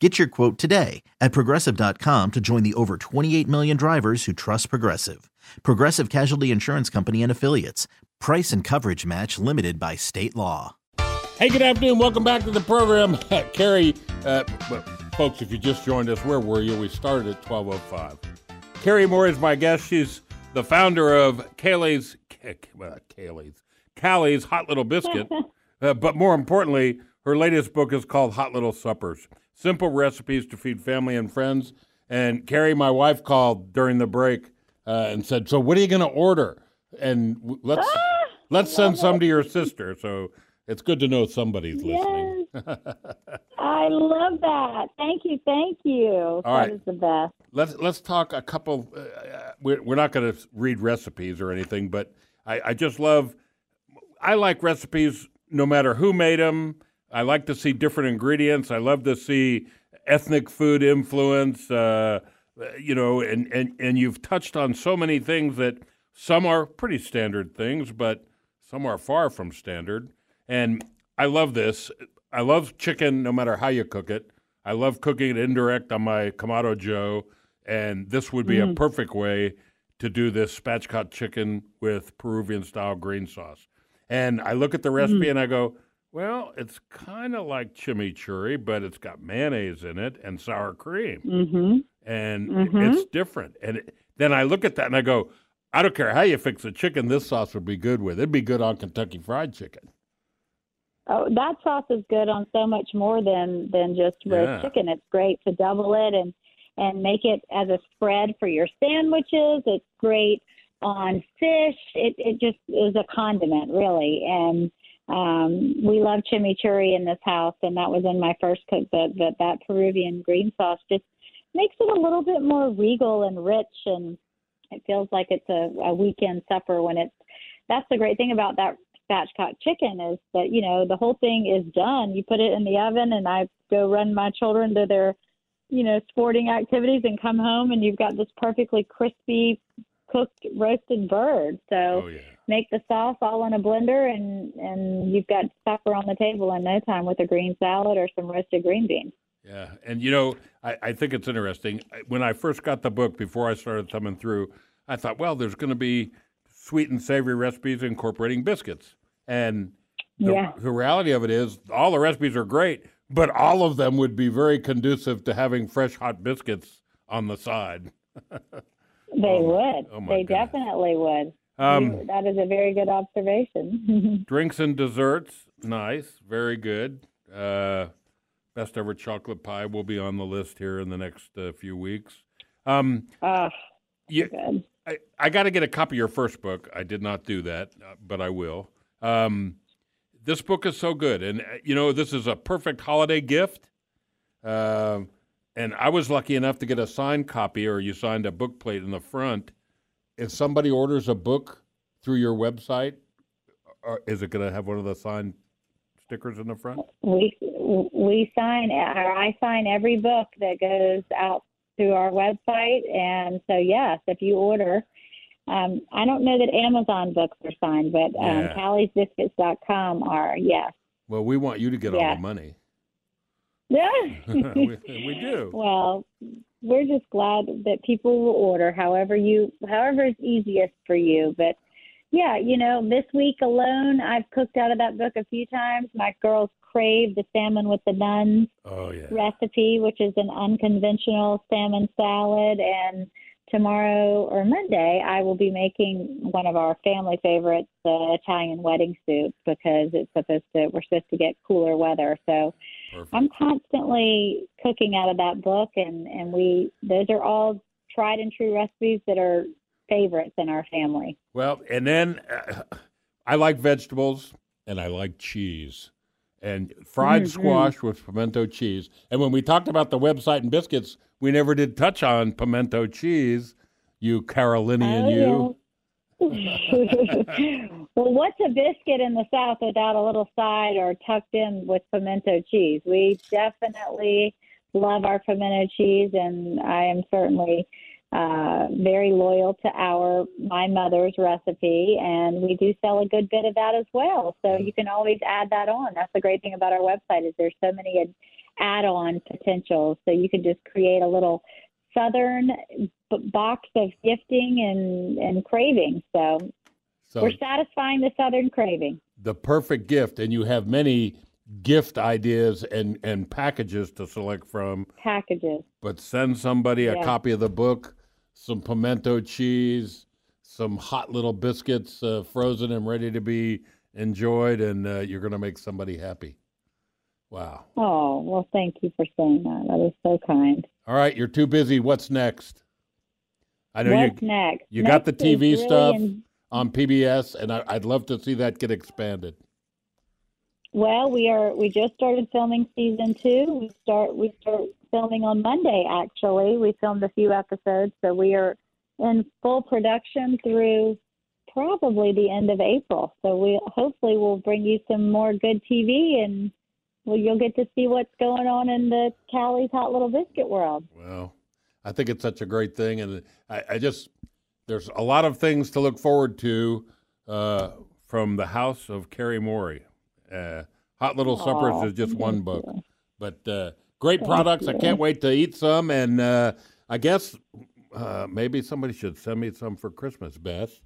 Get your quote today at progressive.com to join the over 28 million drivers who trust Progressive. Progressive Casualty Insurance Company and Affiliates. Price and coverage match limited by state law. Hey, good afternoon. Welcome back to the program. Carrie, uh, well, folks, if you just joined us, where were you? We started at 12.05. Carrie Morey is my guest. She's the founder of Kaylee's, well, Kaylee's, Callie's Hot Little Biscuit. uh, but more importantly, her latest book is called Hot Little Suppers Simple Recipes to Feed Family and Friends. And Carrie, my wife, called during the break uh, and said, So, what are you going to order? And w- let's Ah, let's send some to your sister. So, it's good to know somebody's listening. I love that. Thank you. Thank you. That right. is the best. let's let's talk a couple. Uh, we're, we're not going to read recipes or anything, but I, I just love. I like recipes no matter who made them. I like to see different ingredients. I love to see ethnic food influence. Uh, you know, and, and and you've touched on so many things that some are pretty standard things, but some are far from standard. And I love this. I love chicken no matter how you cook it. I love cooking it indirect on my Kamado Joe, and this would be a perfect way to do this spatchcock chicken with Peruvian style green sauce. And I look at the recipe and I go, well, it's kind of like chimichurri, but it's got mayonnaise in it and sour cream, Mm-hmm. and it's different. And it, then I look at that and I go, I don't care how you fix the chicken, this sauce would be good with. It'd be good on Kentucky Fried Chicken. Oh, that sauce is good on so much more than than just roast Yeah. chicken. It's great to double it and and make it as a spread for your sandwiches. It's great on fish. It it just is a condiment, really. And um, we love chimichurri in this house, and that was in my first cookbook. But that Peruvian green sauce just makes it a little bit more regal and rich, and it feels like it's a, a weekend supper when it's. That's the great thing about that spatchcock chicken is that you know the whole thing is done. You put it in the oven, and I go run my children to their, you know, sporting activities, and come home, and you've got this perfectly crispy cooked roasted bird. So Oh yeah. make the sauce all in a blender, and and you've got supper on the table in no time with a green salad or some roasted green beans. Yeah, and you know, I, I think it's interesting. When I first got the book, before I started thumbing through, I thought, well, there's going to be sweet and savory recipes incorporating biscuits, and the, Yeah. the reality of it is, all the recipes are great, but all of them would be very conducive to having fresh hot biscuits on the side. They would. oh my they goodness. definitely would. Um, that is a very good observation. Drinks and desserts, nice, very good. Uh, best ever chocolate pie will be on the list here in the next uh, few weeks. Um, oh, you, good. I, I got to get a copy of your first book. I did not do that, uh, but I will. Um, this book is so good, and uh, you know this is a perfect holiday gift. Um, and I was lucky enough to get a signed copy, or you signed a book plate in the front. If somebody orders a book through your website, or is it going to have one of the signed stickers in the front? We we sign or I sign every book that goes out through our website, and so yes, if you order, um, I don't know that Amazon books are signed, but um, Yeah. Callie'sBiscuits.com are. Yes. Well, we want you to get all the money. Yeah. we, we do. Well, we're just glad that people will order however you however is easiest for you. But yeah, you know, this week alone I've cooked out of that book a few times. My girls crave the salmon with the nuns Oh yeah. recipe, which is an unconventional salmon salad and tomorrow or Monday, I will be making one of our family favorites, the Italian wedding soup, because it's supposed to we're supposed to get cooler weather. So Perfect. I'm constantly cooking out of that book, and and we those are all tried and true recipes that are favorites in our family. Well, and then uh, I like vegetables and I like cheese. And fried Mm-hmm. squash with pimento cheese. And when we talked about the website and biscuits, we never did touch on pimento cheese. You Carolinian, you. Oh, yeah. well, what's a biscuit in the South without a little side or tucked in with pimento cheese? We definitely love our pimento cheese, and I am certainly uh, very loyal to our my mother's recipe, and we do sell a good bit of that as well. So you can always add that on. That's the great thing about our website is there's so many ad- add-on potentials. So you can just create a little southern b- box of gifting and and craving. So So we're satisfying the southern craving. the perfect gift, and you have many gift ideas and, and packages to select from. Packages. But send somebody a copy of the book, some pimento cheese, some hot little biscuits, uh, frozen and ready to be enjoyed, and uh, you're going to make somebody happy. Wow. Oh well, thank you for saying that. That is so kind. All right, you're too busy. What's next? I know What's you next? you got the TV stuff on PBS, and I, I'd love to see that get expanded. Well, we are. We just started filming season two. We start. We start filming on Monday. Actually, we filmed a few episodes, so we are in full production through probably the end of April. So we hopefully will bring you some more good TV, and well, you'll get to see what's going on in the Callie's Hot Little Biscuit world. Well, I think it's such a great thing, and I, I just there's a lot of things to look forward to uh, from the house of Carrie Morey. Uh, Hot Little Suppers is just one book, you. but uh, great products. I can't wait to eat some, and uh, I guess uh, maybe somebody should send me some for Christmas, Beth,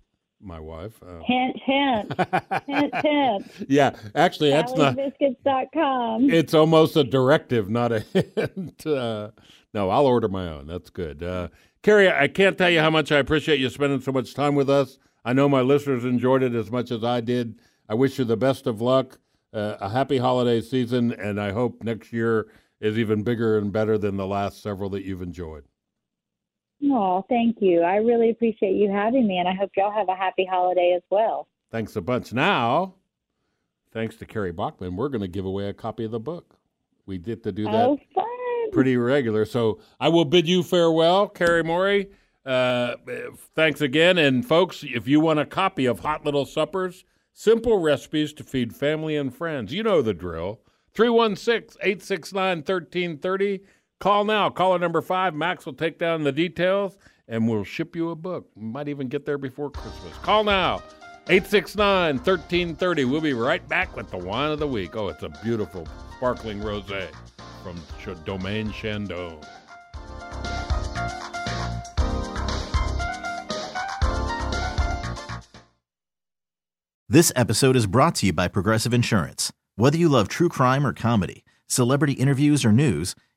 my wife. Uh, Hint, hint, hint, hint. yeah, actually, that's not. Callie'sBiscuits.com. It's almost a directive, not a hint. Uh, no, I'll order my own. That's good. Uh, Carrie, I can't tell you how much I appreciate you spending so much time with us. I know my listeners enjoyed it as much as I did. I wish you the best of luck, uh, a happy holiday season, and I hope next year is even bigger and better than the last several that you've enjoyed. Oh, thank you. I really appreciate you having me, and I hope y'all have a happy holiday as well. Thanks a bunch. Now, thanks to Carrie Bachman, we're going to give away a copy of the book. We get to do that. Oh, pretty regular. So I will bid you farewell, Carrie Morey. Uh, thanks again. And folks, if you want a copy of Hot Little Suppers, simple recipes to feed family and friends, you know the drill. 316 869 1330. Call now. Caller number five. Max will take down the details and we'll ship you a book. Might even get there before Christmas. Call now. 869 1330. We'll be right back with the wine of the week. Oh, it's a beautiful, sparkling rose from Ch- Domaine Chandon. This episode is brought to you by Progressive Insurance. Whether you love true crime or comedy, celebrity interviews or news,